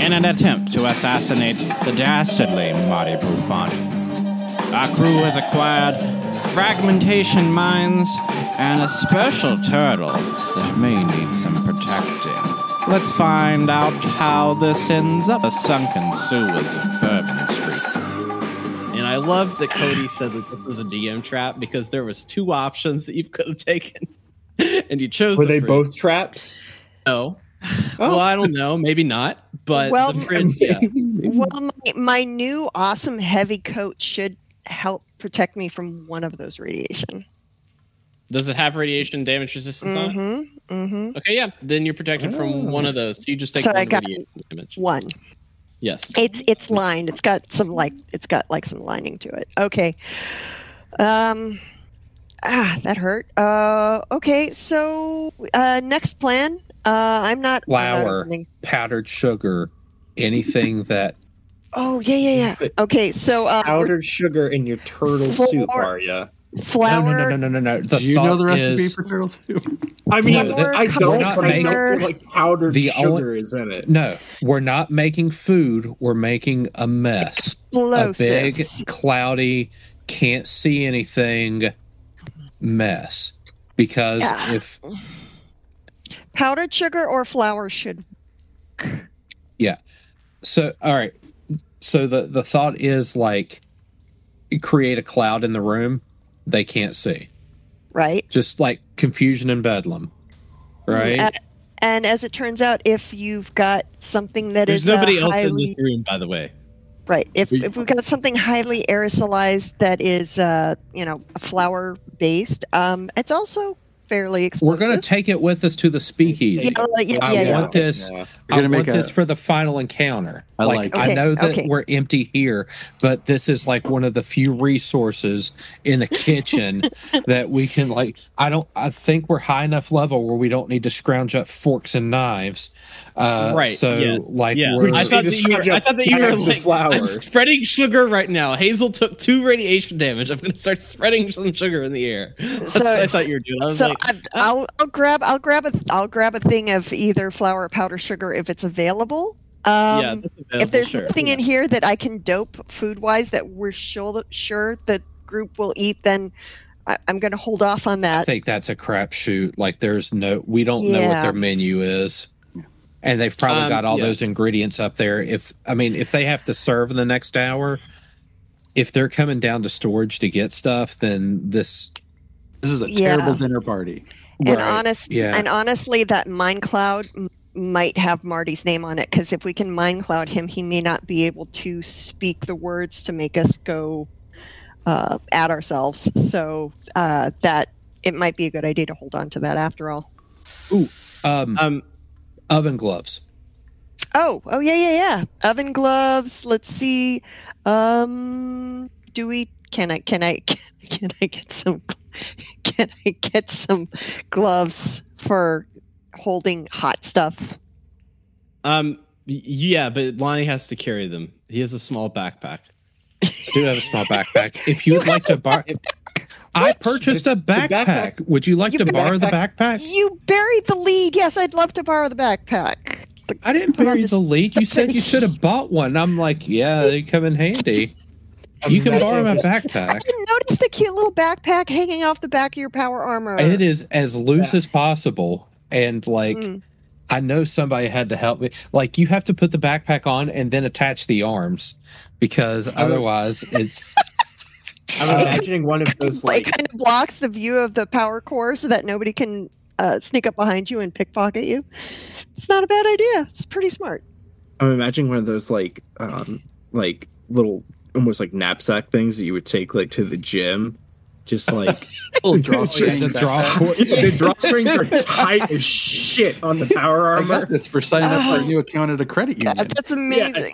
in an attempt to assassinate the dastardly Marty Bouffant. Our crew has acquired fragmentation mines and a special turtle that may need some protecting. Let's find out how this ends up the sunken sewers of Bourbon Street. And I love that Cody said that this was a DM trap because there was two options that you could have taken, and you chose. Were the they fridge. both traps? No. Well, I don't know. Maybe not. But Well, the fridge, yeah. Well, my, my new awesome heavy coat should help protect me from one of those radiation. Does it have radiation damage resistance on it? Mm-hmm. Mm-hmm. Okay, yeah. Then you're protected from one of those. You just take So one I got- damage. One. Yes. It's it's lined. It's got some like it's got like some lining to it. Okay. Um. Ah, that hurt. Uh. Okay. So, uh, next plan. Uh, I'm not. I'm not Flour, powdered sugar, anything that Oh yeah yeah yeah. Okay. So uh, Powdered sugar in your turtle soup, Flour- Arya. flour. no, no, no, no, no, no. The Do you know the thought recipe is- for turtle soup? I mean, No, I don't, not but I don't making- feel like powdered The sugar only- is in it. No, we're not making food. We're making a mess. A big, cloudy, can't see anything mess. Because Yeah. if Powdered sugar or flour should. Yeah. So, all right. So the the thought is like create a cloud in the room they can't see, Right. just like confusion and bedlam, right? A- and as it turns out, if you've got something that There's is, uh, nobody else in this room, by the way. right, if We- if we've got something highly aerosolized that is, uh, you know, flour based, um, it's also fairly We're gonna take it with us to the speakeasy. Yeah, yeah, I yeah, yeah. want this. Yeah. We're I gonna want make this a- for the final encounter. I like, like I know that okay. we're empty here, but this is like one of the few resources in the kitchen that we can like. I don't. I think we're high enough level where we don't need to scrounge up forks and knives. Uh, Right, So yeah, like Yeah, we're I thought that you were. scrounge I thought that you were like. flour. I'm spreading sugar right now. Hazel took two radiation damage. I'm going to start spreading some sugar in the air. That's So- what I thought you were doing. I was So like, I- I'll, I'll grab I'll grab a I'll grab a thing of either flour or powder sugar if it's available. Um, yeah, that's if there's sure. nothing in here that I can dope food wise that we're sure sure the group will eat, then I, I'm going to hold off on that. I think that's a crapshoot. Like there's no. We don't know what their menu is. And they've probably Um, got all yeah. those ingredients up there. If I mean, if they have to serve in the next hour, if they're coming down to storage to get stuff, then this This is a Yeah. terrible dinner party. and Right, honest, yeah. and honestly, that mine cloud might have Marty's name on it because if we can mine cloud him, he may not be able to speak the words to make us go uh, at ourselves. So uh, that it might be a good idea to hold on to that after all. um, Um, oven gloves. Oh, oh yeah, yeah, yeah. Oven gloves. Let's see. Um, do we? Can I? Can I? Can I get some? Can I get some gloves for holding hot stuff? um, yeah, but Lonnie has to carry them. He has a small backpack. I do have a small backpack. If you would like to borrow, I purchased a The- the backpack. backpack- Would you like You to bought borrow the backpack? You buried the lead. Yes, I'd love to borrow the backpack. I didn't bury this- the lead. You said you should have bought one. I'm like, yeah, they come in handy. You can borrow my I backpack. didn't notice the cute little backpack hanging off the back of your power armor. It is as loose as possible, and like. Mm. I know somebody had to help me. Like you have to put the backpack on and then attach the arms because otherwise it's I'm imagining one of those it like kind of blocks the view of the power core so that nobody can uh, sneak up behind you and pickpocket you. It's not a bad idea. It's pretty smart. I'm imagining one of those like um like little almost like knapsack things that you would take like to the gym. Just like Little It's just drawstring. draw- the drawstrings are tight as shit on the power I got armor. this for signing up for a new account at a credit God, union. that's amazing.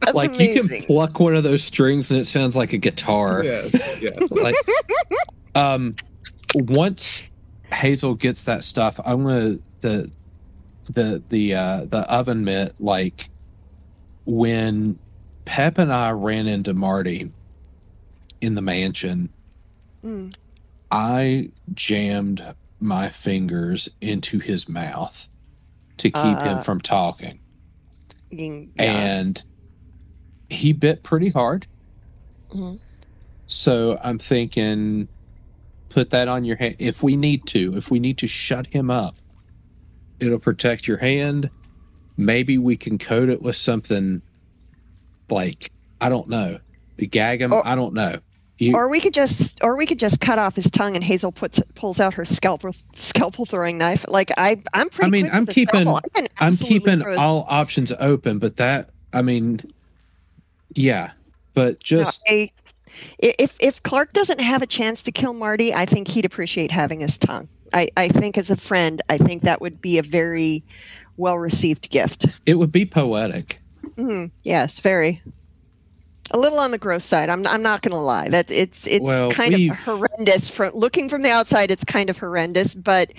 That's like you can pluck one of those strings and it sounds like a guitar. Yes, yes. Like um once Hazel gets that stuff, I'm gonna the the the uh the oven mitt like when Pep and I ran into Marty in the mansion, Mm. I jammed my fingers into his mouth to keep him Uh. from talking. Yeah. and he bit pretty hard. Mhm. So I'm thinking, put that on your hand. If we need to, if we need to shut him up, it'll protect your hand. Maybe we can coat it with something like I don't know, gag him. Or- I don't know. You, Or we could just, or we could just cut off his tongue, and Hazel puts pulls out her scalpel scalpel throwing knife. Like I, I'm pretty. I mean, I'm keeping- I'm keeping all options open, but that I mean, yeah, but No, just I- if if Clark doesn't have a chance to kill Marty, I think he'd appreciate having his tongue. I, I think as a friend, I think that would be a very well received gift. it would be poetic. Mm, yes, very. A little on the gross side. I'm I'm not going to lie. That it's it's Well, kind we've- of horrendous. From looking from the outside, it's kind of horrendous. But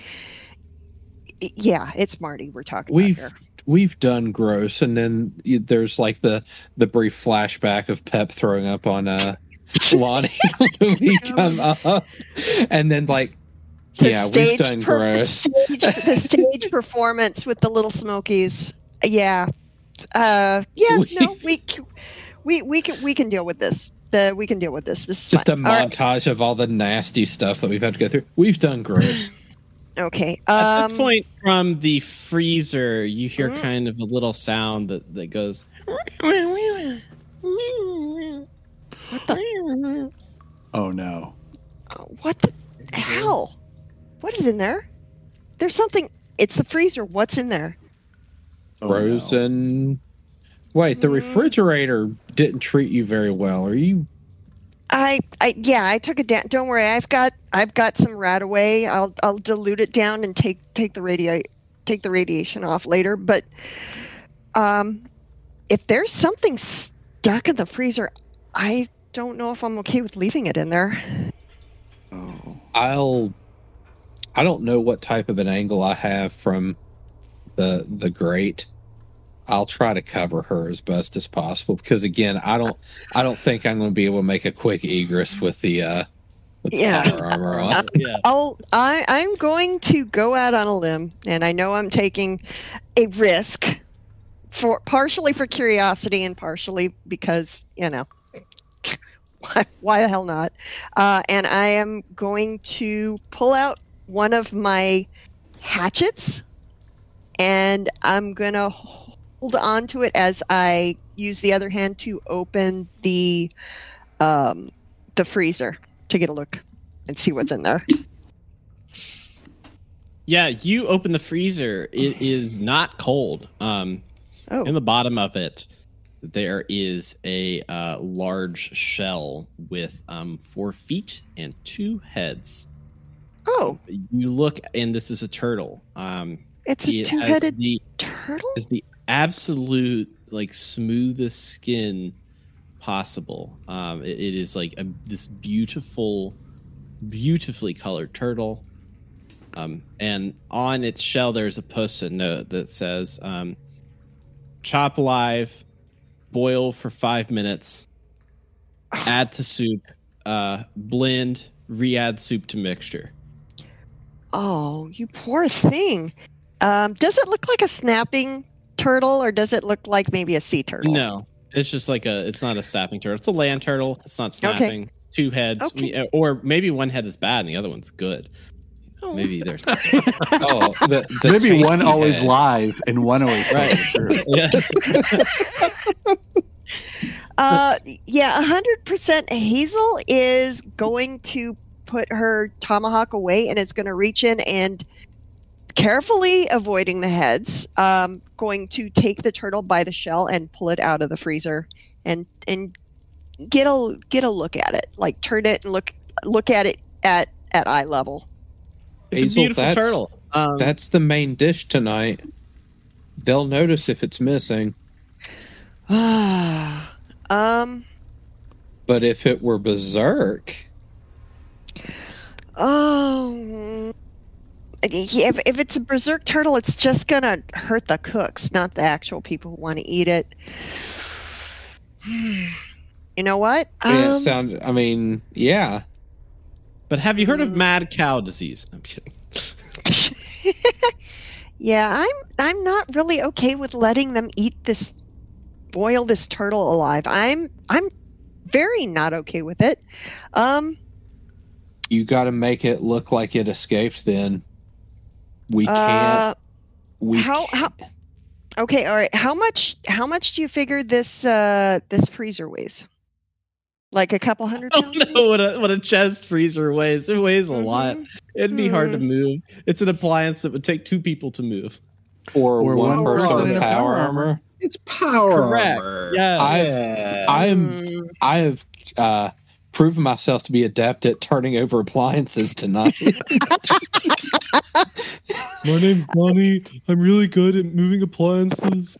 yeah, it's Marty we're talking we've about here. we've done gross and then there's like the the brief flashback of pep throwing up on uh lonnie when we come up and then like The yeah we've done per- gross The stage, the stage performance with the little Smokies. Yeah, uh, yeah. We- no, we we we can we can deal with this. The we can deal with this. This is just a fine. All right, montage of all the nasty stuff that we've had to go through we've done gross Okay. At Um, this point, from the freezer, you hear Mhm. kind of a little sound that, that goes. what the Oh no. what the hell? What is in there? There's something. It's the freezer. What's in there? Oh, no. frozen wait the Mm. refrigerator didn't treat you very well are you I, I, yeah, I took it down. Don't worry, I've got, I've got some RadAway. I'll, I'll dilute it down and take, take the radio, take the radiation off later. But, um, if there's something stuck in the freezer, I don't know if I'm okay with leaving it in there. Oh. I'll I don't know what type of an angle I have from the the grate. I'll try to cover her as best as possible because again, I don't I don't think I'm going to be able to make a quick egress with the uh with the Yeah. power armor on. Yeah. I'll, I, I'm going to go out on a limb, and I know I'm taking a risk for partially for curiosity and partially because you know why, why the hell not? Uh, and I am going to pull out one of my hatchets, and I'm gonna hold on to it as I use the other hand to open the um, the freezer to get a look and see what's in there. Yeah, you open the freezer. It is not cold. Um, Oh, in the bottom of it, there is a uh, large shell with um, four feet and two heads. oh, You look, and this is a turtle. Um, it's a it two-headed the turtle. is the absolute like smoothest skin possible. Um, it- it is like a, this beautiful, beautifully colored turtle. Um, and on its shell, there's a post-it note that says, um, "Chop alive, boil for five minutes, add to soup, uh, blend, re-add soup to mixture." Oh, you poor thing. Um, does it look like a snapping turtle, or does it look like maybe a sea turtle? No, it's just like a. It's not a snapping turtle. It's a land turtle. It's not snapping. It's two heads, Okay. We- or maybe one head is bad and the other one's good. Oh. Maybe there's. Oh, the, the Maybe one tasty always head. lies and one always tells Right. the truth. yes. Uh, yeah, hundred percent. Hazel is going to put her tomahawk away, and is going to reach in and carefully avoiding the heads. Um, going to take the turtle by the shell and pull it out of the freezer, and and get a get a look at it. Like turn it and look look at it at at eye level. It's a beautiful that's- turtle. Um, That's the main dish tonight. They'll notice if it's missing, um. but if it were berserk, Oh. Yeah, if, if it's a berserk turtle, it's just gonna hurt the cooks, not the actual people who want to eat it. You know what? yeah, Um, it sound. I mean, yeah. but have you heard Mm. of mad cow disease? I'm kidding. yeah, I'm I'm not really okay with letting them eat this boil this turtle alive. I'm I'm very not okay with it. Um, You got to make it look like it escaped. Then we can't. uh, we how- can't- how- okay, all right. How much how much do you figure this uh this freezer weighs? Like a couple hundred I pounds? don't know what a what a chest freezer weighs. It weighs a lot. Mhm. It'd be hard to Mhm. move. It's an appliance that would take two people to move. or, or one one person person with in power, power armor. It's power Correct. armor. Yeah. I've Yeah. I am Mm, I have uh, proven myself to be adept at turning over appliances tonight. My name's Lonnie. I'm really good at moving appliances.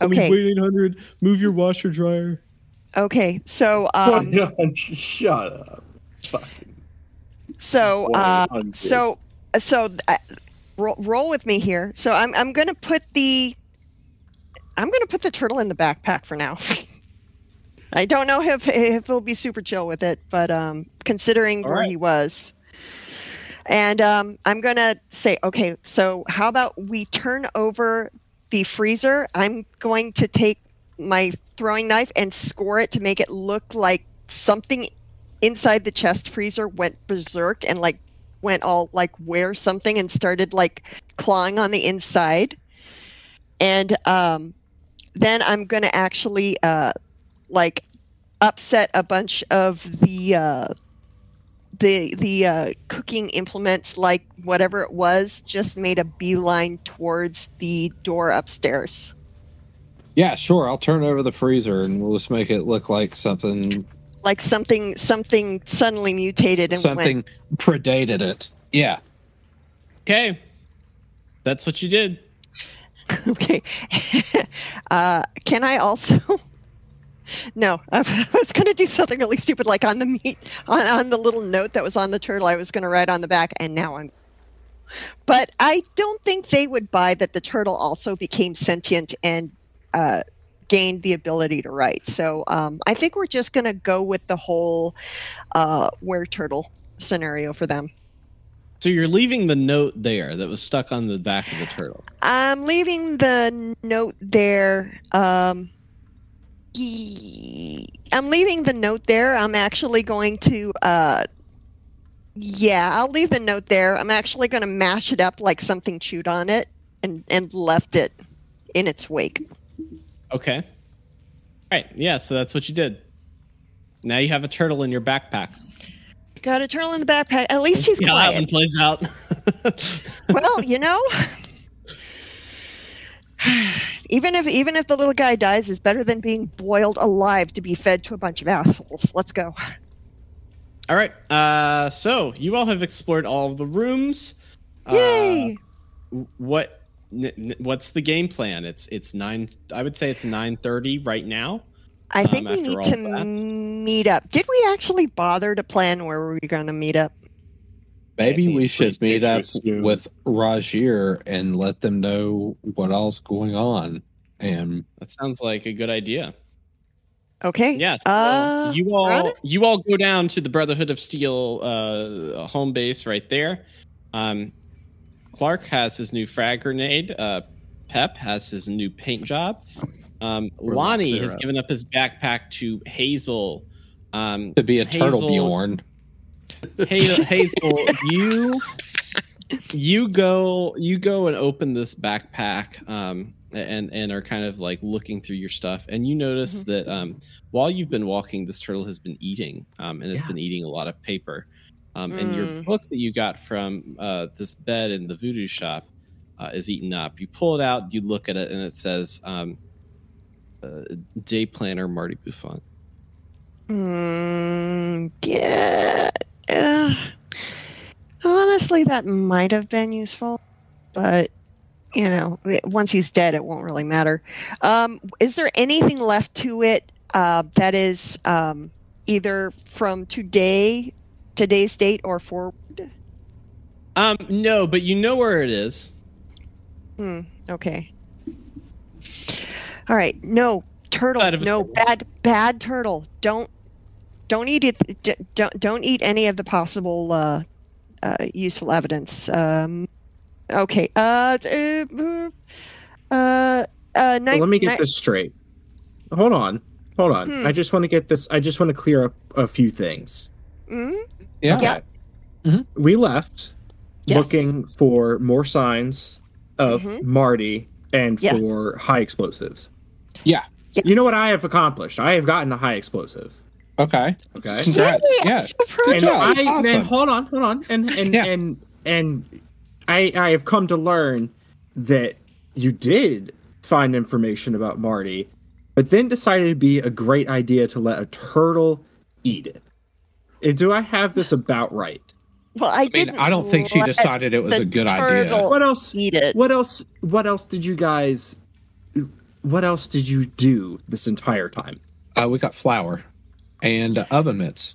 I mean, Okay. wait 800. Move your washer dryer. okay, so Oh, um, no, shut up. Fucking so uh, 100. so so uh, roll, roll with me here. So I'm I'm gonna put the I'm gonna put the turtle in the backpack for now. I don't know if if he'll be super chill with it, but um, considering All where right. he was, and um, I'm gonna say, okay, so how about we turn over the freezer? I'm going to take my throwing knife and score it to make it look like something inside the chest freezer went berserk and like went all like where something and started like clawing on the inside and um then i'm gonna actually uh like upset a bunch of the uh the the uh cooking implements like whatever it was just made a beeline towards the door upstairs yeah, sure. I'll turn over the freezer and we'll just make it look like something like something something suddenly mutated and something predated it. Yeah. Okay. That's what you did. okay uh can i also no i was going to do something really stupid like on the meat on, on the little note that was on the turtle i was going to write on the back and now i'm but i don't think they would buy that the turtle also became sentient and uh gained the ability to write so um i think we're just going to go with the whole uh where turtle scenario for them So you're leaving the note there that was stuck on the back of the turtle. I'm leaving the note there. Um, I'm leaving the note there. I'm actually going to. Uh, yeah, I'll leave the note there. I'm actually going to mash it up like something chewed on it and and left it in its wake. Okay. All right. Yeah. So that's what you did. Now you have a turtle in your backpack. Got a turtle in the backpack. At least he's See how that one quiet. plays out. well, you know. Even if even if the little guy dies, is better than being boiled alive to be fed to a bunch of assholes. Let's go. all right. Uh, so you all have explored all of the rooms. Yay! Uh, what? N- n- what's the game plan? It's it's nine. I would say it's nine thirty right now. I um, think we need to meet up. Did we actually bother to plan where we were going to meet up? Maybe we should meet up assume. with Rajir and let them know what all's going on. And That sounds like a good idea. Okay. Yeah. So Uh, you all you all go down to the Brotherhood of Steel uh, home base right there. Um, Clark has his new frag grenade. Uh, Pep has his new paint job. Um, Lonnie has there given up his backpack to Hazel. Um, to be a turtle Hazel- Bjorn. Hazel, Hazel, you you go you go and open this backpack um, and and are kind of like looking through your stuff, and you notice that um, while you've been walking, this turtle has been eating um, and Yeah. been eating a lot of paper. Um, And your Mm. book that you got from uh, this bed in the voodoo shop uh, is eaten up. You pull it out, you look at it, and it says um, uh, "Day Planner Marty Buffon." Mm, yeah. Uh, honestly, that might have been useful, but you know, once he's dead, it won't really matter. Um, is there anything left to it uh, that is um, either from today, today's date, or forward? Um, no, but you know where it is. Hmm. Okay. All right. No turtle. Side of a No bad bad turtle. Don't don't eat it. Don't don't eat any of the possible uh, uh, useful evidence. Um. Okay. Uh. Uh. Uh. uh Well, night, let me get night- this straight. hold on, hold on. Hmm. I just want to get this. I just want to clear up a few things. Mm? Yeah. Yeah. Mhm. We left Yes. looking for more signs of Mhm. Marty and Yeah. for high explosives. Yeah. Yes. You know what I have accomplished? I have gotten a high explosive. Okay. Okay. Congrats. Yay, Yeah. I'm so proud and job. I Awesome. and hold on, hold on, and and Yeah. and and I I have come to learn that you did find information about Marty, but then decided it'd be a great idea to let a turtle eat it. Uh, Do I have this about right? Well, I, I mean, didn't I don't think she decided it was a good idea. What else? Eat it. What else? What else did you guys? What else did you do this entire time? Uh, we got flour and uh, oven mitts.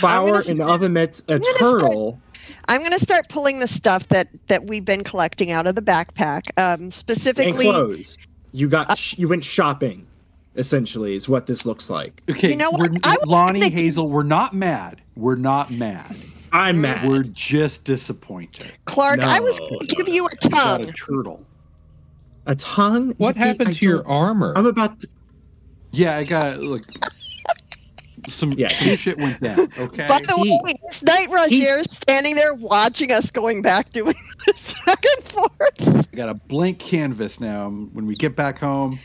Flour and start- oven mitts, a gonna start- turtle. I'm going to start pulling the stuff that that we've been collecting out of the backpack. Um, and specifically, clothes. You got sh- you went shopping, essentially, is what this looks like. Okay, You know what? we're, I Lonnie thinking- Hazel, we're not mad. We're not mad. I'm mad. We're just disappointed. Clark, I was going to give you a You got a tongue. turtle. a tongue. What You- happened I to your don't- armor? I'm about to. Yeah, I got look. Some, Yeah, some shit went down. Okay. By the He- way, this Night Rush he's- here is standing there watching us going back doing this back and forth. I got a blank canvas now. When we get back home,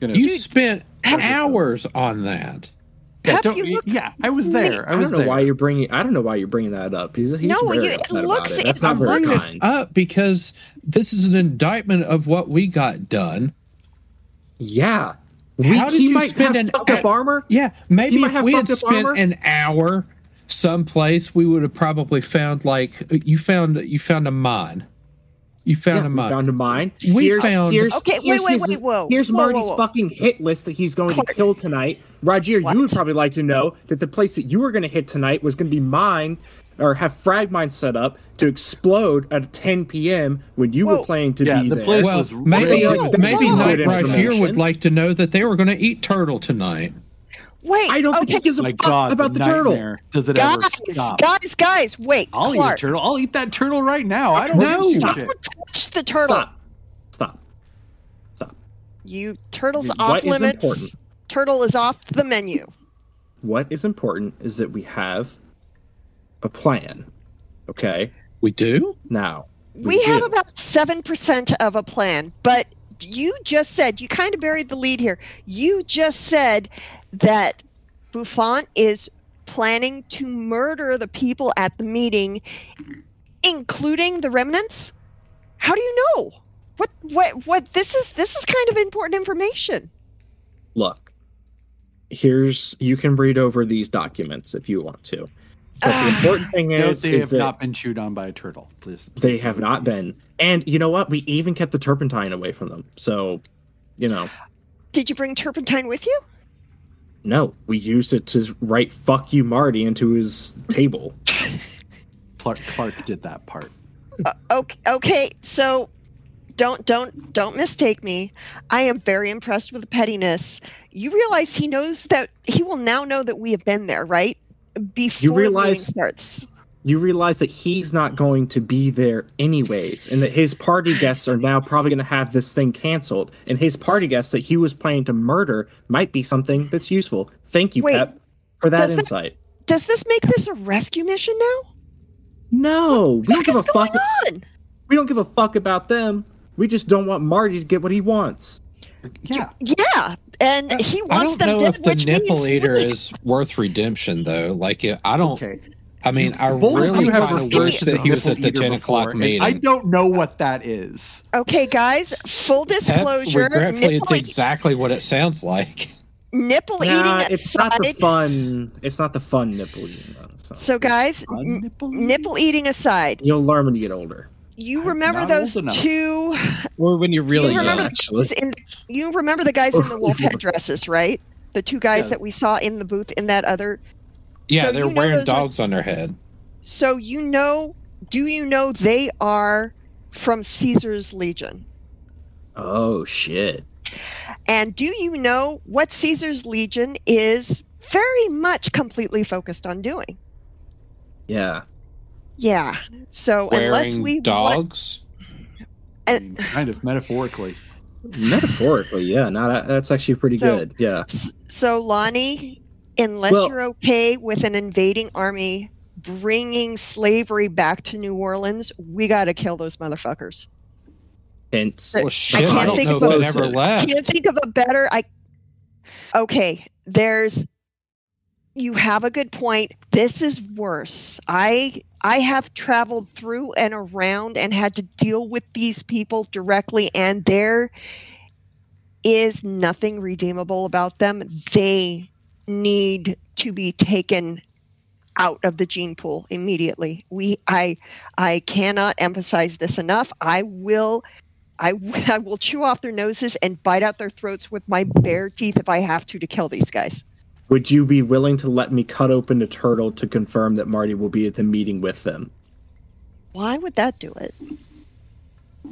gonna you spent have- hours on that. yeah, don't- you yeah, I was there. I I was don't know there. why you're bringing. I don't know why you're bringing that up. He's, he's No, very you- it upset looks- about it. That's it not very bringing kind. it up because this is an indictment of what we got done. Yeah. How did he you might spend have an up armor. Yeah, maybe might if we had spent armor. an hour someplace, we would have probably found like you found you found a mine. You found Yeah, a we mine. found a mine. We here's, found- Here's, Okay, wait, here's wait, his- wait, whoa. Here's Whoa, whoa, Marty's whoa. fucking hit list that he's going Clark. to kill tonight. Roger, What? you would probably like to know that the place that you were going to hit tonight was going to be mine or have frag mines set up to explode at 10 p.m. when you Whoa. were planning to Yeah, be the there. place well, was maybe really good maybe information. Night Good Rush here would like to know that they were going to eat turtle tonight. Wait, I don't okay, think he gives a My fuck God, about the, turtle. Does it ever guys, stop? guys, guys, wait, I'll eat a turtle. I'll eat that turtle right now. I don't know. give a don't shit. touch the turtle. Stop. Stop. Stop. You turtle's What off is limits. important? Turtle is off the menu. What is important is that we have a plan. Okay? We do. Now, We, have do. about 7% of a plan, but you just said, you kind of buried the lead here. You just said that Buffon is planning to murder the people at the meeting, including the remnants. How do you know? What, what, what, this is, this is kind of important information. look here's you can read over these documents if you want to but the Ah. important thing No, is, they is have that not been chewed on by a turtle. Please. they have not been and you know what we even kept the turpentine away from them so you know Did you bring turpentine with you? no we used it to write fuck you marty into his table Clark Clark did that part. Uh, okay, okay, so don't don't don't mistake me. I am very impressed with the pettiness. You realize he knows that he will now know that we have been there, right? Before the realize- starts. you realize that he's not going to be there anyways and that his party guests are now probably going to have this thing canceled and his party guests that he was planning to murder might be something that's useful thank you Wait, pep for that does that- insight Does this make this a rescue mission now? no we don't give a fuck on? we don't give a fuck about them we just don't want marty to get what he wants Yeah. Yeah, and he wants them. I wants don't them know dead, if the which nipple eater really- is worth redemption though. Like I don't. Okay. I mean, I Both really you have kind of referred wish that he was at the ten o'clock meeting. I don't know what that is. Okay, guys, full Pep, disclosure: regretfully, it's exactly what it sounds like. nipple eating Nah, aside. it's not the fun it's not the fun nipple eating though, so. so, guys, Fun n- nipple? nipple eating aside, you'll learn when you get older you remember not those two Or when you're really you remember young. the actually. guys in you remember the guys in the wolf headdresses, right? The two guys Yeah. that we saw in the booth in that other. Yeah, So they're wearing those are- dogs on their head. So you know, do you know they are from Caesar's Legion? oh shit And do you know what Caesar's Legion is very much completely focused on doing? yeah Yeah. So unless Wearing we want, dogs. I mean, mm, kind of metaphorically. Metaphorically, yeah. No, that, that's actually pretty So- good. Yeah. So, Lonnie, unless Well- you're okay with an invading army bringing slavery back to New Orleans, we got to kill those motherfuckers. Hence. I Well, shit, can't I, think of a- it ever left. Can't think of a better. I okay. There's. You have a good point. This is worse. I I have traveled through and around and had to deal with these people directly, and there is nothing redeemable about them. They need to be taken out of the gene pool immediately. We I I cannot emphasize this enough. I will I, I will chew off their noses and bite out their throats with my bare teeth if I have to to kill these guys. Would you be willing to let me cut open the turtle to confirm that Marty will be at the meeting with them? Why would that do it?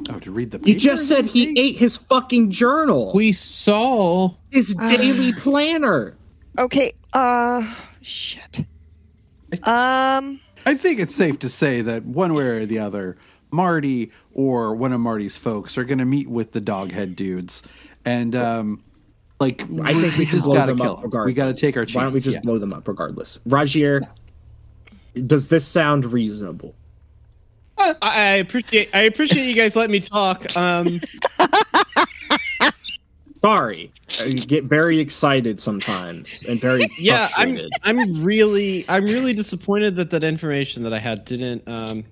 Oh, to read the. You paper just said he ate his fucking journal. We saw. his daily planner. Okay, uh shit. Um I think it's safe to say that one way or the other, Marty or one of Marty's folks are going to meet with the doghead dudes, and um, like I think we can just blow gotta them kill up 'em. regardless. We got to take our chance. Why don't we just yeah. blow them up regardless? Rajier, does this sound reasonable? I, I appreciate I appreciate you guys letting me talk. Um, Sorry, I get very excited sometimes and very yeah, I'm. I'm really I'm really disappointed that that information that I had didn't um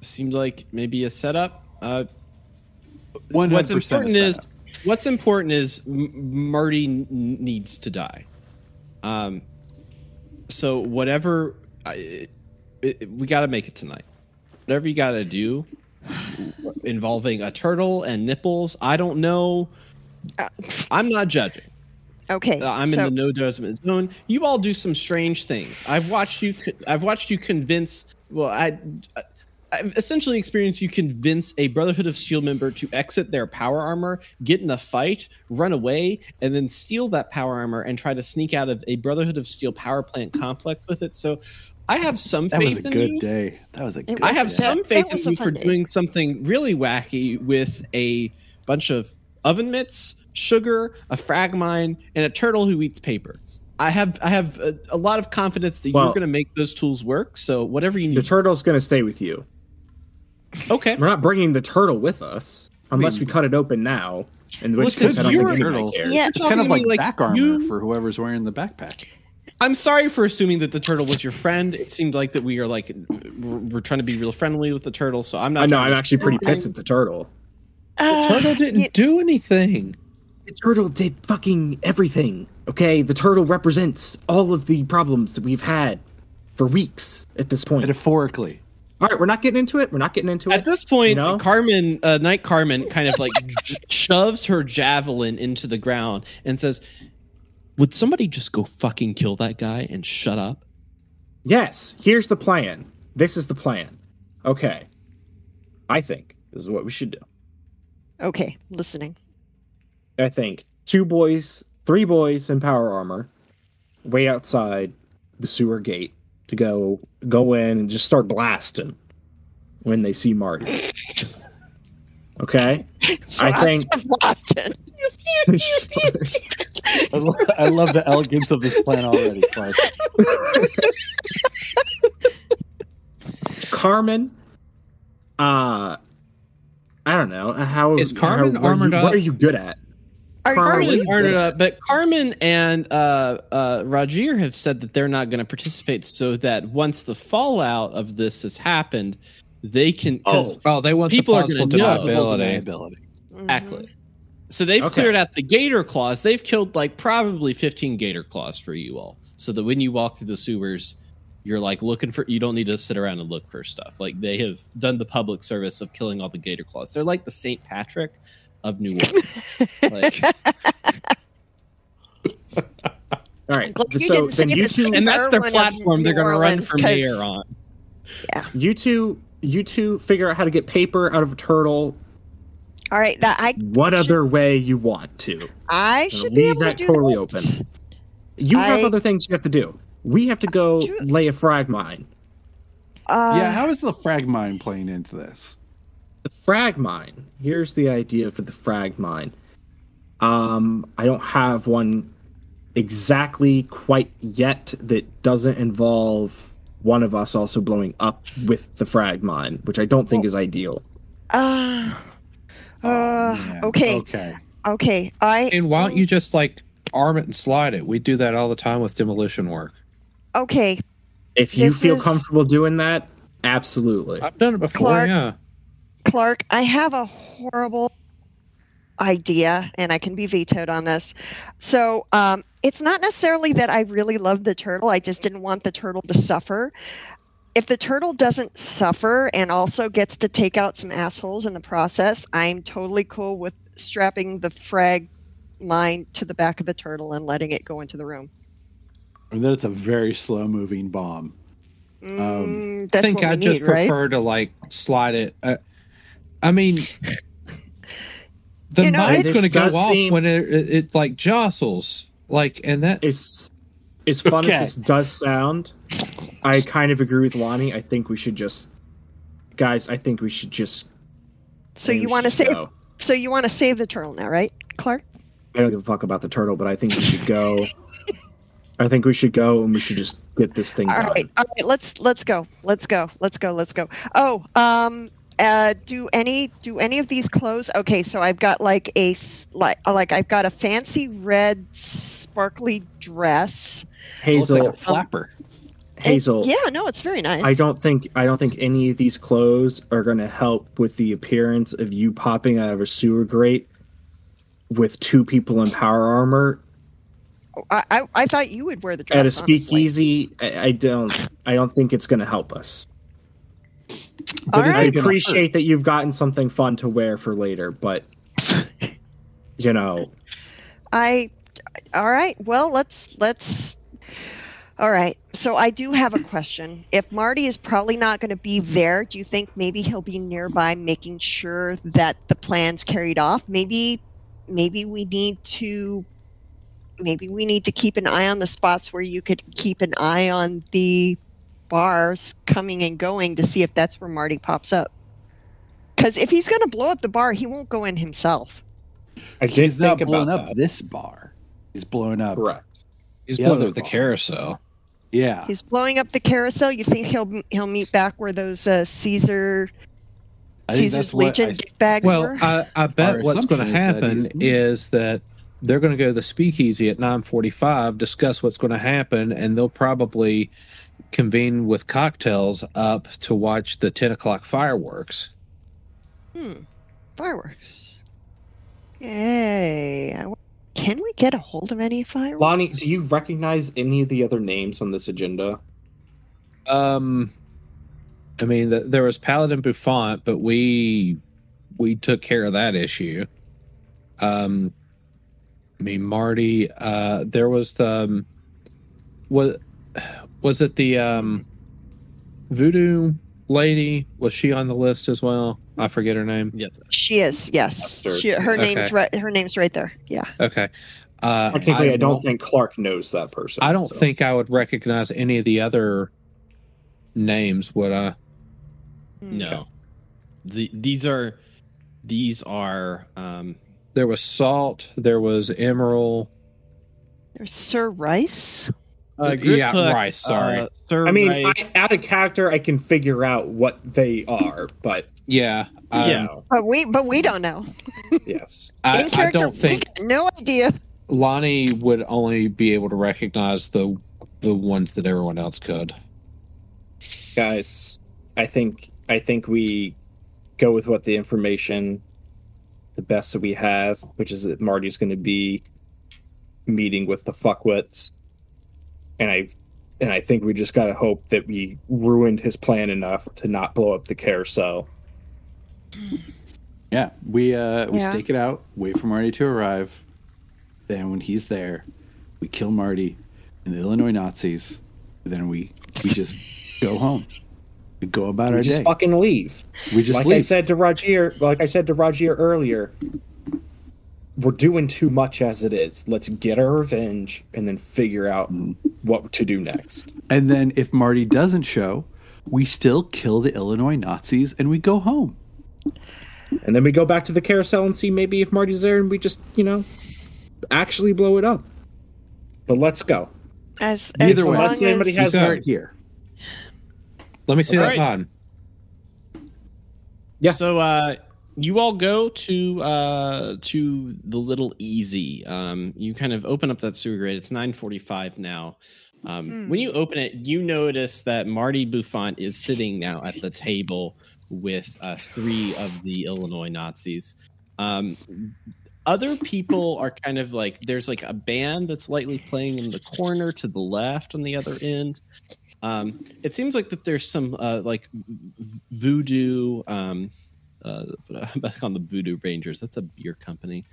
seemed like maybe a setup. Uh, what's 100% a important is setup. What's important is M- Marty n- needs to die. Um, so whatever I, it, it- we got to make it tonight. Whatever you got to do involving a turtle and nipples, I don't know. Uh, I'm not judging. okay. Uh, I'm so, in the no judgment zone. You all do some strange things. I've watched you. I've watched you convince. Well, I. I've essentially experienced you convince a Brotherhood of Steel member to exit their power armor, get in a fight, run away, and then steal that power armor and try to sneak out of a Brotherhood of Steel power plant complex with it. So, I have some faith. That was a in good you. day. That was a good. I have Yeah. some faith in you for day. doing something really wacky with a bunch of oven mitts, sugar, a frag mine, and a turtle who eats paper. I have I have a, a lot of confidence that Well- you're going to make those tools work. So whatever you need, The turtle's going to stay with you. Okay. We're not bringing the turtle with us unless we cut it open now. And which Listen, case, I don't you're- think anybody Turtle. cares. Yeah. It's kind of talking to like, me like back armor you- for whoever's wearing the backpack. I'm sorry for assuming that the turtle was your friend. It seemed like that we are like we're, we're trying to be real friendly with the turtle. So I'm not. I know. trying I'm to actually pretty pissed at the turtle. uh, Turtle didn't you- do anything. The turtle did fucking everything. Okay, the turtle represents all of the problems that we've had for weeks at this point. Metaphorically, All right, we're not getting into it. We're not getting into it. At this point, You know? Carmen, uh, Knight Carmen, kind of like j- shoves her javelin into the ground and says, "Would somebody just go fucking kill that guy and shut up?" Yes, here's the plan. This is the plan. Okay. I think this is what we should do. okay, listening. I think two boys, three boys in power armor, way outside the sewer gate to go go in and just start blasting when they see Marty. Okay? I think I, lo- I love the elegance of this plan already. Clark. Carmen uh I don't know. How Is Carmen how, what are armored you, up? What are you good at? Are, Carmen Carmen is you, armored up, but Carmen and uh, uh, Roger have said that they're not going to participate, so that once the fallout of this has happened, they can. Oh, oh, they want People the are possible gonna know. deniability. Deniability. Exactly. So they've Okay. cleared out the gator claws. They've killed like probably 15 gator claws for you all. So that when you walk through the sewers, you're like looking for you don't need to sit around and look for stuff. Like they have done the public service of killing all the gator claws. They're like the St. Patrick of New Orleans. like, All right. glad you So didn't then you two and that's their platform they're going to run from for 'cause- mayor on. you two you two figure out how to get paper out of a turtle All right, that I what should- other way you want to. I should be leave able to that do totally that. open. You have other things you have to do. We have to go do- lay a frag mine. Uh, yeah, how is the frag mine playing into this? The frag mine. Here's the idea for the frag mine. Um, I don't have one exactly quite yet that doesn't involve one of us also blowing up with the frag mine, which I don't think is ideal. Uh, uh, man. okay, Okay. okay. I And why don't you just like arm it and slide it? We do that all the time with demolition work. okay. If you This feel is- comfortable doing that, absolutely. I've done it before. Clark- Yeah. Clark, I have a horrible idea, and I can be vetoed on this. So um, it's not necessarily that I really love the turtle. I just didn't want the turtle to suffer. If the turtle doesn't suffer and also gets to take out some assholes in the process, I'm totally cool with strapping the frag mine to the back of the turtle and letting it go into the room. And then it's a very slow moving bomb. Mm, I think what we I just need, right? prefer to like slide it. Uh, I mean, the You know, mine's going to go off seem- when it, it, it like jostles. Like, and that is As as fun Okay. as this does sound, I kind of agree with Lonnie. I think we should just, guys. I think we should just. So you want to save? go. So you want to save the turtle now, right, Clark? I don't give a fuck about the turtle, but I think we should go. I think we should go and we should just get this thing All done. right, all right. Let's let's go. Let's go. Let's go. Let's go. Oh, um, uh, do any do any of these clothes? Okay, so I've got like a like like I've got a fancy red sparkly dress. Hazel, like a flapper. Hazel. Yeah, no, it's very nice. I don't think I don't think any of these clothes are going to help with the appearance of you popping out of a sewer grate with two people in power armor I I, I thought you would wear the dress at a speakeasy. I, I don't. I don't think it's going to help us. All But I appreciate that you've gotten something fun to wear for later, but you know, I all right. Well, let's let's all right. So I do have a question. If Marty is probably not going to be there, do you think maybe he'll be nearby making sure that the plan's carried off? Maybe maybe we need to maybe we need to keep an eye on the spots where you could keep an eye on the bars coming and going to see if that's where Marty pops up. Cuz if he's going to blow up the bar, he won't go in himself. I did He's not blowing up that. this bar. He's blowing up. Correct. He's The blowing other up the carousel. Yeah. He's blowing up the carousel. You think he'll he'll meet back where those uh, Caesar Caesar's Legion I- bags Well, were? I, I bet Our what's going to assumption is that happen he's- is that they're going to go to the speakeasy at 9:45, discuss what's going to happen, and they'll probably convene with cocktails up to watch the 10 o'clock fireworks. hmm, fireworks. Yay! Can we get a hold of any fireworks? Lonnie, do you recognize any of the other names on this agenda? Um, I mean, the, there was Paladin Buffont, but we we took care of that issue. Um, I mean, Marty. Uh, there was the um, was was it the um, Voodoo lady? Was she on the list as well? I forget her name. Yes. She is. Yes, she, her Okay. name's right. Her name's right there. Yeah. Okay. Uh, Technically, I, don't think Clark knows that person. I don't so. think I would recognize any of the other names. Would I? Hmm. No. The, these are these are um There was Salt. There was Emerald. There's Sir Rice. Uh, yeah, Griphook, Rice. Sorry. uh, Sir I mean, Rice. I, out of character, I can figure out what they are, but yeah. Um, Yeah. But we but we don't know. yes. I, I don't we think got no idea. Lonnie would only be able to recognize the the ones that everyone else could. guys i think i think we go with what the information the best that we have which is that marty's going to be meeting with the fuckwits and i and i think we just got to hope that we ruined his plan enough to not blow up the carousel Yeah, we uh we Yeah. stake it out, wait for Marty to arrive. Then when he's there, we kill Marty and the Illinois Nazis. Then we we just go home. We go about we our just day. fucking leave we just like i said to Roger, like i said to Roger earlier we're doing too much as it is let's get our revenge and then figure out what to do next and then if Marty doesn't show, we still kill the Illinois Nazis and we go home. And then we go back to the carousel and see maybe if Marty's there and we just, you know, actually blow it up. But let's go. As, Either as way, unless anybody has Start here. Let me see All that right. pond. Yeah. So uh you all go to uh to the little easy. Um you kind of open up that sewer grate. It's 945 now. Um Hmm. when you open it, you notice that Marty Buffon is sitting now at the table with uh three of the Illinois Nazis. Um other people are kind of like there's like a band that's lightly playing in the corner to the left on the other end. Um, it seems like that there's some uh, like voodoo. Um, uh, back on the Voodoo Rangers. That's a beer company.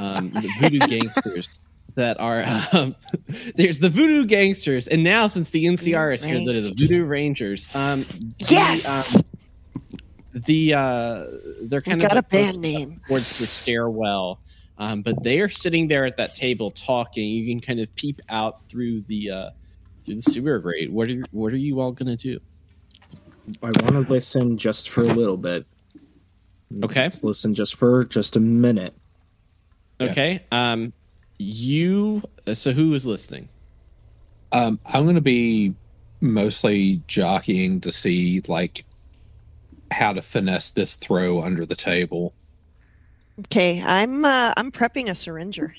Um, the Voodoo Gangsters that are um, there's the Voodoo Gangsters, and now since the NCR is here, that are the Voodoo Rangers. Um, the, Yes! um, the uh, they're we kind got of a band name. towards the stairwell. Um, but they are sitting there at that table talking. You can kind of peep out through the uh, through the sewer grate. What are what are you all gonna do? I want to listen just for a little bit. Okay. Let's listen just for just a minute. Yeah. Okay. Um, you. uh, So who is listening? Um, I'm going to be mostly jockeying to see like how to finesse this throw under the table. Okay, I'm uh, I'm prepping a syringer.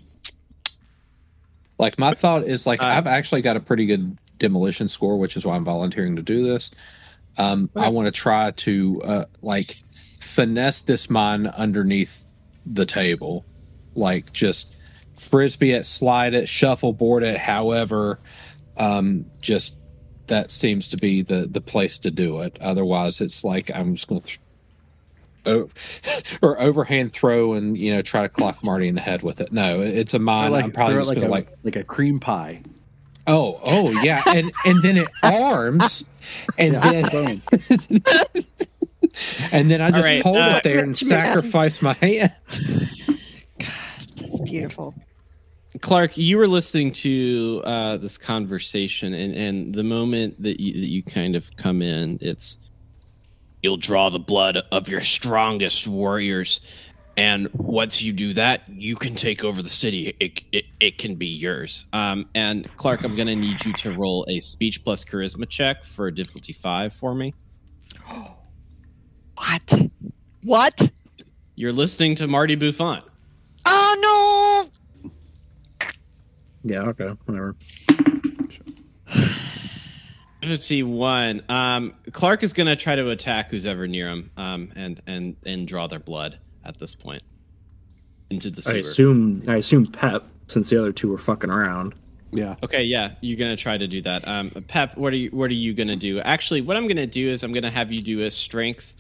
Like my thought is like Uh, I've actually got a pretty good demolition score, which is why I'm volunteering to do this. Um, I want to try to uh, like finesse this mine underneath the table, like just frisbee it, slide it, shuffleboard it. However, um, just that seems to be the the place to do it. Otherwise, it's like I'm just going to. Th- o- or overhand throw and you know try to clock Marty in the head with it. No, it's a mine. like, I'm probably just like gonna a, like like a cream pie. Oh, oh yeah, and and then it arms, and Yeah. then Boom. and then I just right, hold uh, it there and Rich man. sacrifice my hand. God, that's beautiful. Clark, you were listening to uh, this conversation, and, and the moment that you, that you kind of come in, it's you'll draw the blood of your strongest warriors, and once you do that, you can take over the city. It it, it can be yours. Um, and Clark, I'm going to need you to roll a speech plus charisma check for difficulty five for me. What? What? You're listening to Marty Buffon. Oh no! Yeah, okay, whatever. Difficulty one. Um, Clark is going to try to attack who's ever near him, um, and and and draw their blood at this point into the I sewer. assume I assume Pep, since the other two were fucking around. Yeah. Okay, yeah, you're gonna try to do that. Um, Pep, what are you what are you gonna do? Actually, what I'm gonna do is I'm gonna have you do a strength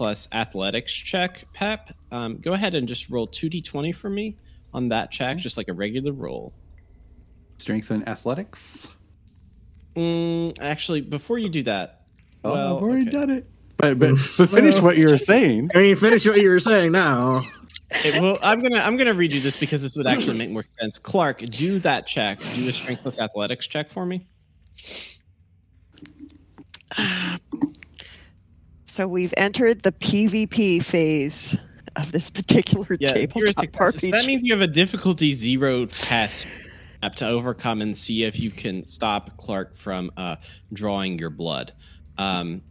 plus athletics check. Pep, um, go ahead and just roll two d20 for me on that check, just like a regular roll. Strength and athletics. Mm, actually, before you do that, Oh, Well, I've already okay. done it. But but, but finish what you were saying. I mean, finish what you were saying now. it will, I'm gonna I'm gonna redo this because this would actually make more sense. Clark, do that check. Do a strength plus athletics check for me. no! So we've entered the PvP phase of this particular Yeah, tabletop successes. So that means you have a difficulty zero test up to overcome and see if you can stop Clark from uh, drawing your blood. Um,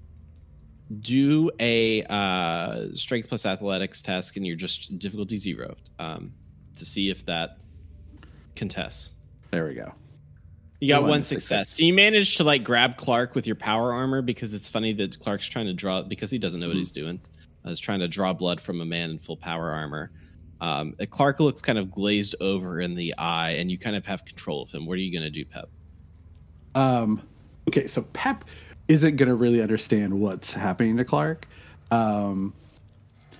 do a uh, strength plus athletics test, and you're just difficulty zero um, to see if that contests. There we go. You got One one success. success. So you managed to like grab Clark with your power armor because it's funny that Clark's trying to draw because he doesn't know what he's doing. I was trying to draw blood from a man in full power armor. Um, uh, Clark looks kind of glazed over in the eye, and you kind of have control of him. What are you going to do, Pep? Um, okay, so Pep isn't going to really understand what's happening to Clark. Um,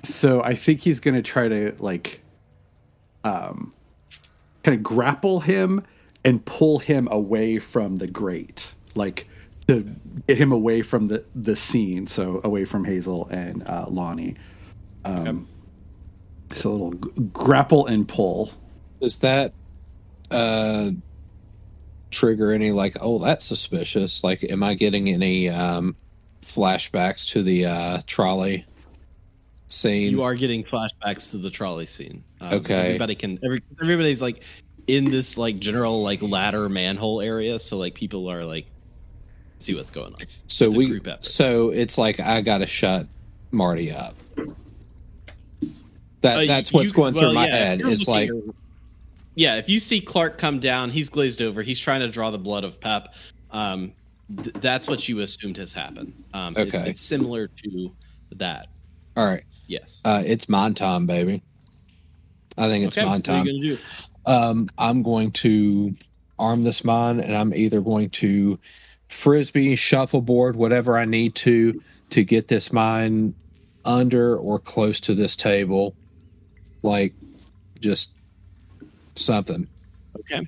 so I think he's going to try to like, um, kind of grapple him and pull him away from the grate, like to get him away from the the scene. So away from Hazel and uh, Lonnie. Um, So a little g- grapple and pull. Does that uh trigger any like oh that's suspicious? Like am I getting any um flashbacks to the uh trolley? scene. You are getting flashbacks to the trolley scene. Um, Okay. Everybody can. Every, everybody's like in this like general like ladder manhole area, so like people are like see what's going on. so it's we so it's like I gotta shut Marty up. That Uh, that's what's you- going well, through my yeah, head. Is like yeah, if you see Clark come down, he's glazed over. He's trying to draw the blood of Pep. Um, th- that's what you assumed has happened. Um, it's- Okay. it's, similar to that. all right. Yes. Uh, it's time, baby. I think it's okay. mine What are time. you gonna do? Um, I'm going to arm this mine, and I'm either going to frisbee, shuffleboard, whatever I need to to get this mine under or close to this table, like just something. Okay.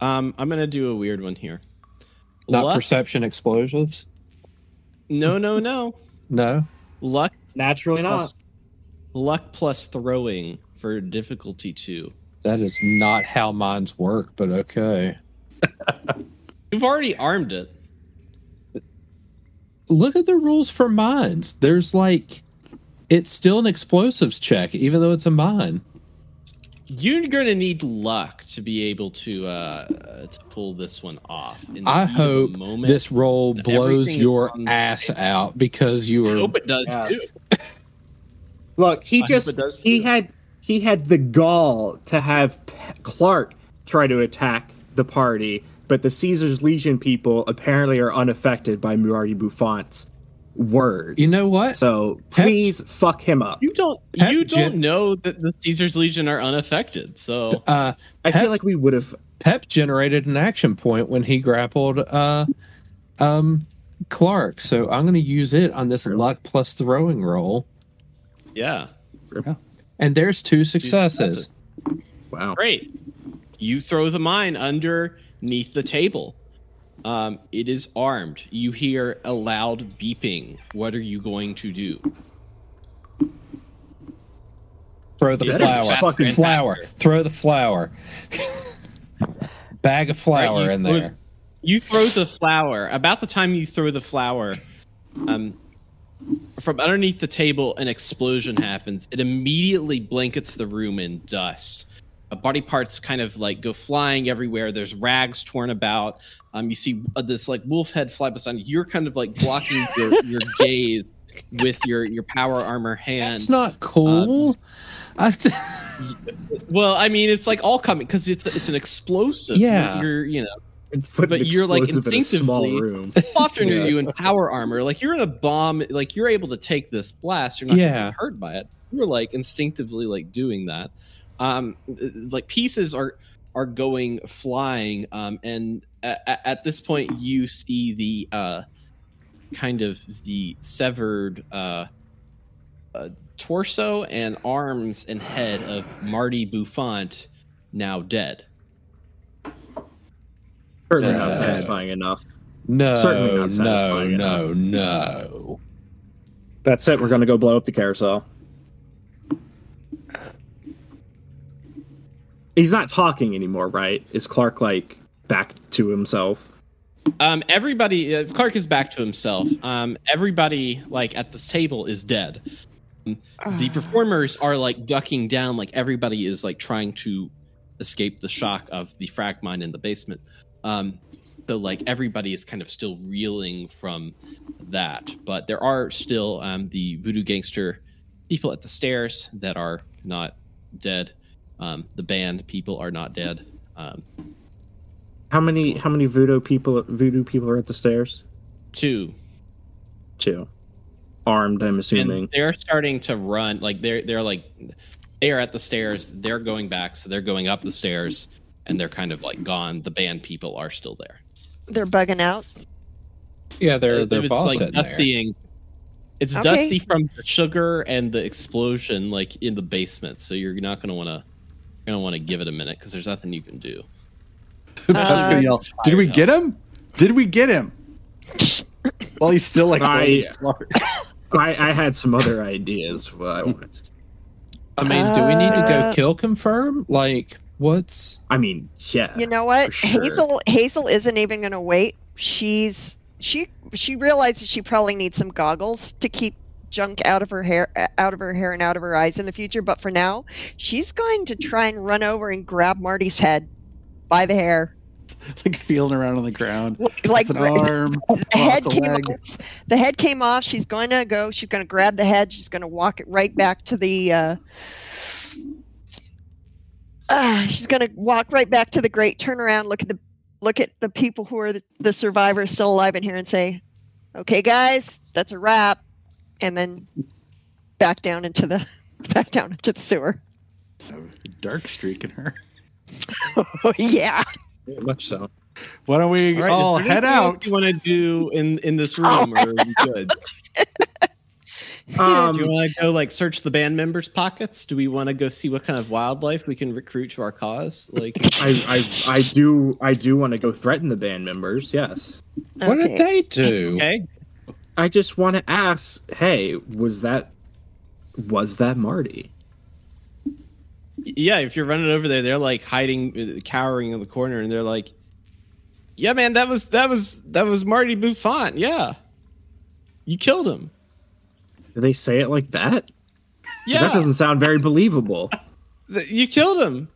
Um, I'm gonna do a weird one here. Not Luck? perception explosives. no, no, no. No. Luck Naturally not. luck plus throwing for difficulty two. That is not how mines work, but okay. You've already armed it. Look at the rules for mines. There's like, it's still an explosives check, even though it's a mine. You're gonna need luck to be able to uh, uh to pull this one off. In I hope moment. this roll blows your ass table- out because you I hope it does Yeah. too. Look, he I just does he too. had he had the gall to have P- Clark try to attack the party, but the Caesar's Legion people apparently are unaffected by Marty Buffon's words. You know what? so Pep- please fuck him up. You don't. Pep you don't gen- know that the Caesar's Legion are unaffected. So Uh, I Pep- feel like we would have. Pep generated an action point when he grappled uh, um, Clark, so I'm going to use it on this luck plus throwing roll. yeah, And there's two Two successes. Wow. Great. You throw the mine underneath the table. Um, it is armed. You hear a loud beeping. What are you going to do? Throw the flower. flour. fucking flour. Throw the flour. Bag of flour Right, in throw- there. You throw the flour. About the time you throw the flour, um, from underneath the table, an explosion happens. It immediately blankets the room in dust. Uh, body parts kind of like go flying everywhere. There's rags torn about. Um, you see uh, this like wolf head fly beside you. You're kind of like blocking your, your gaze with your your power armor hand. That's not cool. I- well, I mean, it's like all coming because it's it's an explosive. Yeah. you're you know But an you're, like, explosive in instinctively- room. often Yeah. you in power armor. Like you're in a bomb, like you're able to take this blast. You're not Yeah. gonna be hurt by it. You're like instinctively like doing that. Um, like pieces are are going flying. Um, and at, at this point you see the uh kind of the severed uh, uh torso and arms and head of Marty Buffon now dead. Certainly not satisfying enough. no, Certainly not no, satisfying no, no. That's it. We're going to go blow up the carousel. He's not talking anymore, right? Is Clark like back to himself? Um, everybody, uh, Clark is back to himself. Um, everybody, like at the table, is dead. The performers are like ducking down, like everybody is like trying to escape the shock of the frag mine in the basement. Um, so like everybody is kind of still reeling from that, but there are still um, the voodoo gangster people at the stairs that are not dead. Um, the band people are not dead. Um, How many how many voodoo people voodoo people are at the stairs? two Two. Armed, I'm assuming. and they're starting to run like they're they're like they are at the stairs they're going back so they're going up the stairs and they're kind of like gone the band people are still there They're bugging out. Yeah, they're they're it's boss like sitting there. it's Okay. dusty from the sugar and the explosion like in the basement so you're not going to want to you're going to want to give it a minute because there's nothing you can do That's gonna yell. Did we get him? Did we get him? Well, he's still like. I- I, I had some other ideas what I wanted to do. I mean, do we need to go Uh, kill confirm? Like, what's I mean, yeah. You know what? sure. Hazel Hazel isn't even going to wait. She's she she realizes she probably needs some goggles to keep junk out of her hair, out of her hair, and out of her eyes in the future. But for now, she's going to try and run over and grab Marty's head by the hair. like feeling around on the ground. Like It's an arm, the head came leg. off. The head came off. She's going to go. She's going to grab the head. She's going to walk it right back to the. Uh, ah, she's going to walk right back to the grate. Turn around. Look at the look at the people who are the, the survivors still alive in here, and say, "Okay, guys, that's a wrap." And then back down into the back down into the sewer. dark streak in her. Oh yeah. Yeah, much so. Why don't we All right, all is there head anything else out? You want to do in in this room, or are we good? Um, do you want to go like search the band members' pockets? Do we want to go see what kind of wildlife we can recruit to our cause? Like, I, I, I do, I do want to go threaten the band members. Yes. What did they do? okay, I just want to ask. Hey, was that, was that Marty? yeah. If you're running over there, they're like hiding, uh, cowering in the corner, and they're like, "Yeah, man, that was that was that was Marty Buffon. Yeah, you killed him. Do they say it like that? Yeah, That doesn't sound very believable. you killed him."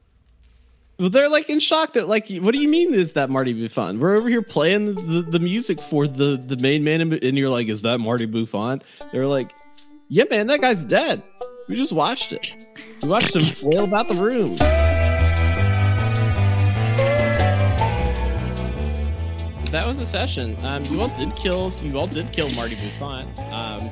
Well, they're like in shock. That like, what do you mean is that Marty Buffon? We're over here playing the, the, music for the the main man, and and you're like, is that Marty Buffon? They're like, yeah, man, that guy's dead. We just watched it. We watched him flail about the room. That was a session. Um, you all did kill. You all did kill Marty Buffon. Um,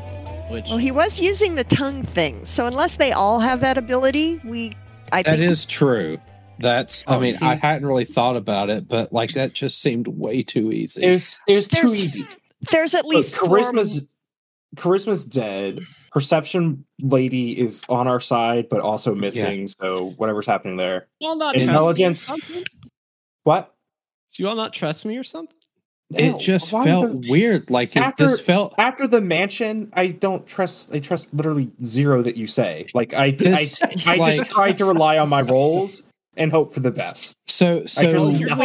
which Well, he was using the tongue thing, so unless they all have that ability, we. I That think is true. That's. I Oh, mean, I hadn't really thought about it, but like that just seemed way too easy. It was it was too easy. there's at Look, least four- charisma's charisma's dead. Perception lady is on our side, but also missing. So whatever's happening there. you all not Intelligence. trust me or something? What? Do you all not trust me or something? It just felt would- weird. Like it just felt. after the mansion. I don't trust. I trust literally zero that you say. Like I, I, This, I like- just tried to rely on my rolls and hope for the best. So so We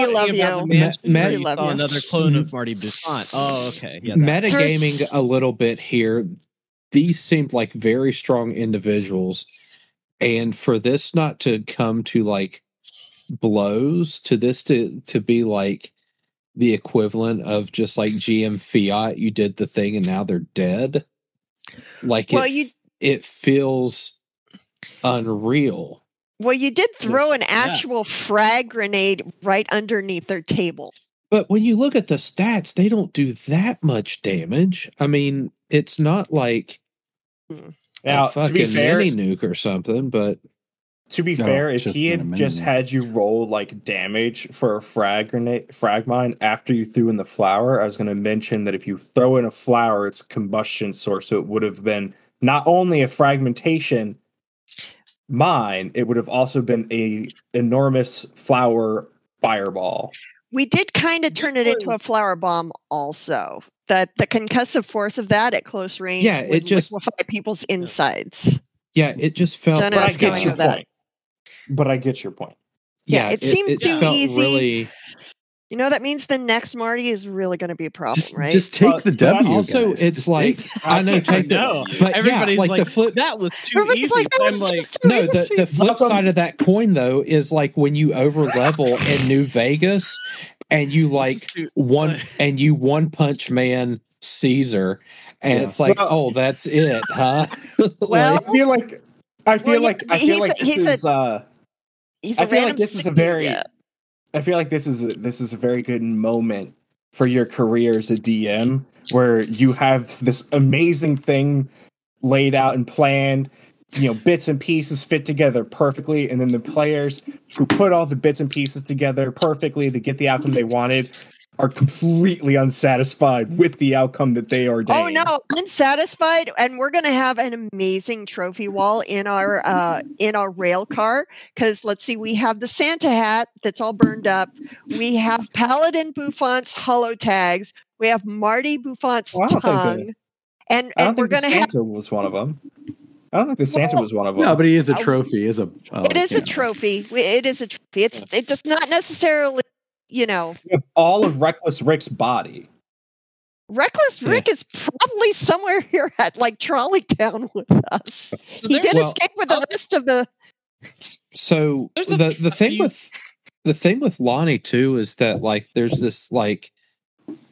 love you. Ma- ma- you love you. another clone of Marty Buffon. Oh, okay. Yeah, that- metagaming a little bit here. These seemed like very strong individuals, and for this not to come to like blows, to this to to be like the equivalent of just like GM Fiat, you did the thing and now they're dead. Like Well, it, you- it feels unreal. Well, you did throw an yeah. actual frag grenade right underneath their table. But when you look at the stats, they don't do that much damage. I mean, it's not like hmm. Now, a to be fucking fair, mini nuke or something, but To be No, fair, if he had just had you roll like damage for a frag grenade, frag mine after you threw in the flour, I was going to mention that if you throw in a flour, it's a combustion source, so it would have been not only a fragmentation mine, it would have also been a enormous flour fireball. We did kind of turn it into a was- flour bomb, also. That the concussive force of that at close range Yeah, it would just- liquefy people's insides. yeah, it just felt Don't But know I like what's But I get your point. Yeah, it seemed it too felt easy. Really, You know, that means the next Marty is really going to be a problem, Just, right? just take But- the but W. also, guys. it's Just like take- I know take the know. but Everybody's yeah, like, like, the flip. that was too easy. like, that I'm was like, No, the, the flip Welcome. side of that coin though is like when you over level in New Vegas and you like too- one and you one punch man Caesar and Yeah. it's like Well- oh that's it huh Well, I feel like I feel Well, like yeah, I feel he's like this he's a- is uh He's I feel like this is a very. I feel like this is a, this is a very good moment for your career as a DM where you have this amazing thing laid out and planned, you know, bits and pieces fit together perfectly and then the players who put all the bits and pieces together perfectly to get the outcome they wanted are completely unsatisfied with the outcome that they are ordained. Oh no, unsatisfied, and we're gonna have an amazing trophy wall in our uh, in our rail car. Because let's see, we have the Santa hat that's all burned up. We have Paladin Buffon's holotags. We have Marty Buffon's Well, I don't think tongue, that- and I don't and we're gonna have. Santa was one of them. I don't think the Santa Well, was one of them. no, but he is a trophy. Is a. oh, It is a trophy. It is a trophy. It's it does not necessarily, you know. We have all of Reckless Rick's body. Reckless Yeah. Rick is probably somewhere here at like Trolley Town with us. So He did Well, escape with the uh, rest of the. So There's a- the the a thing few- with the thing with Lonnie too is that like there's this like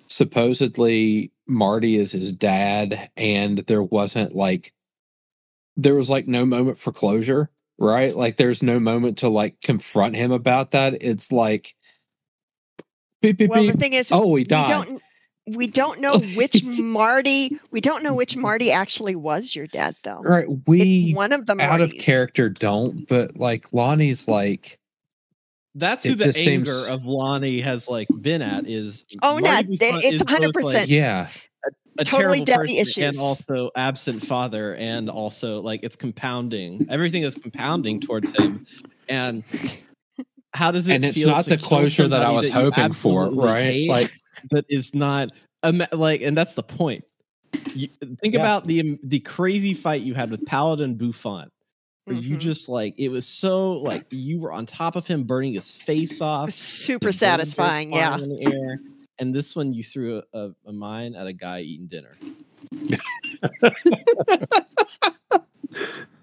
supposedly Marty is his dad and there wasn't like there was like no moment for closure, right? Like there's no moment to like confront him about that. It's like beep beep Well, beep. the thing is, oh, he we don't we don't know which Marty we don't know which Marty actually was your dad though. Right. It's We one of the out of character don't, but like Lonnie's like That's who the anger seems- of Lonnie has like been at is Oh, no, Marty they- Buffon it's 100%. like, yeah. a totally terrible daddy person and issues. also absent father and also like it's compounding everything is compounding towards him and how does it And it's feel not to the closure that I was you hoping for, right? hate Like that is not ima- like and that's the point you, think Yeah. about the um, the crazy fight you had with paladin buffon where you mm-hmm. just like it was so like you were on top of him burning his face off super satisfying. Yeah. in the air. And this one, you threw a, a, a mine at a guy eating dinner.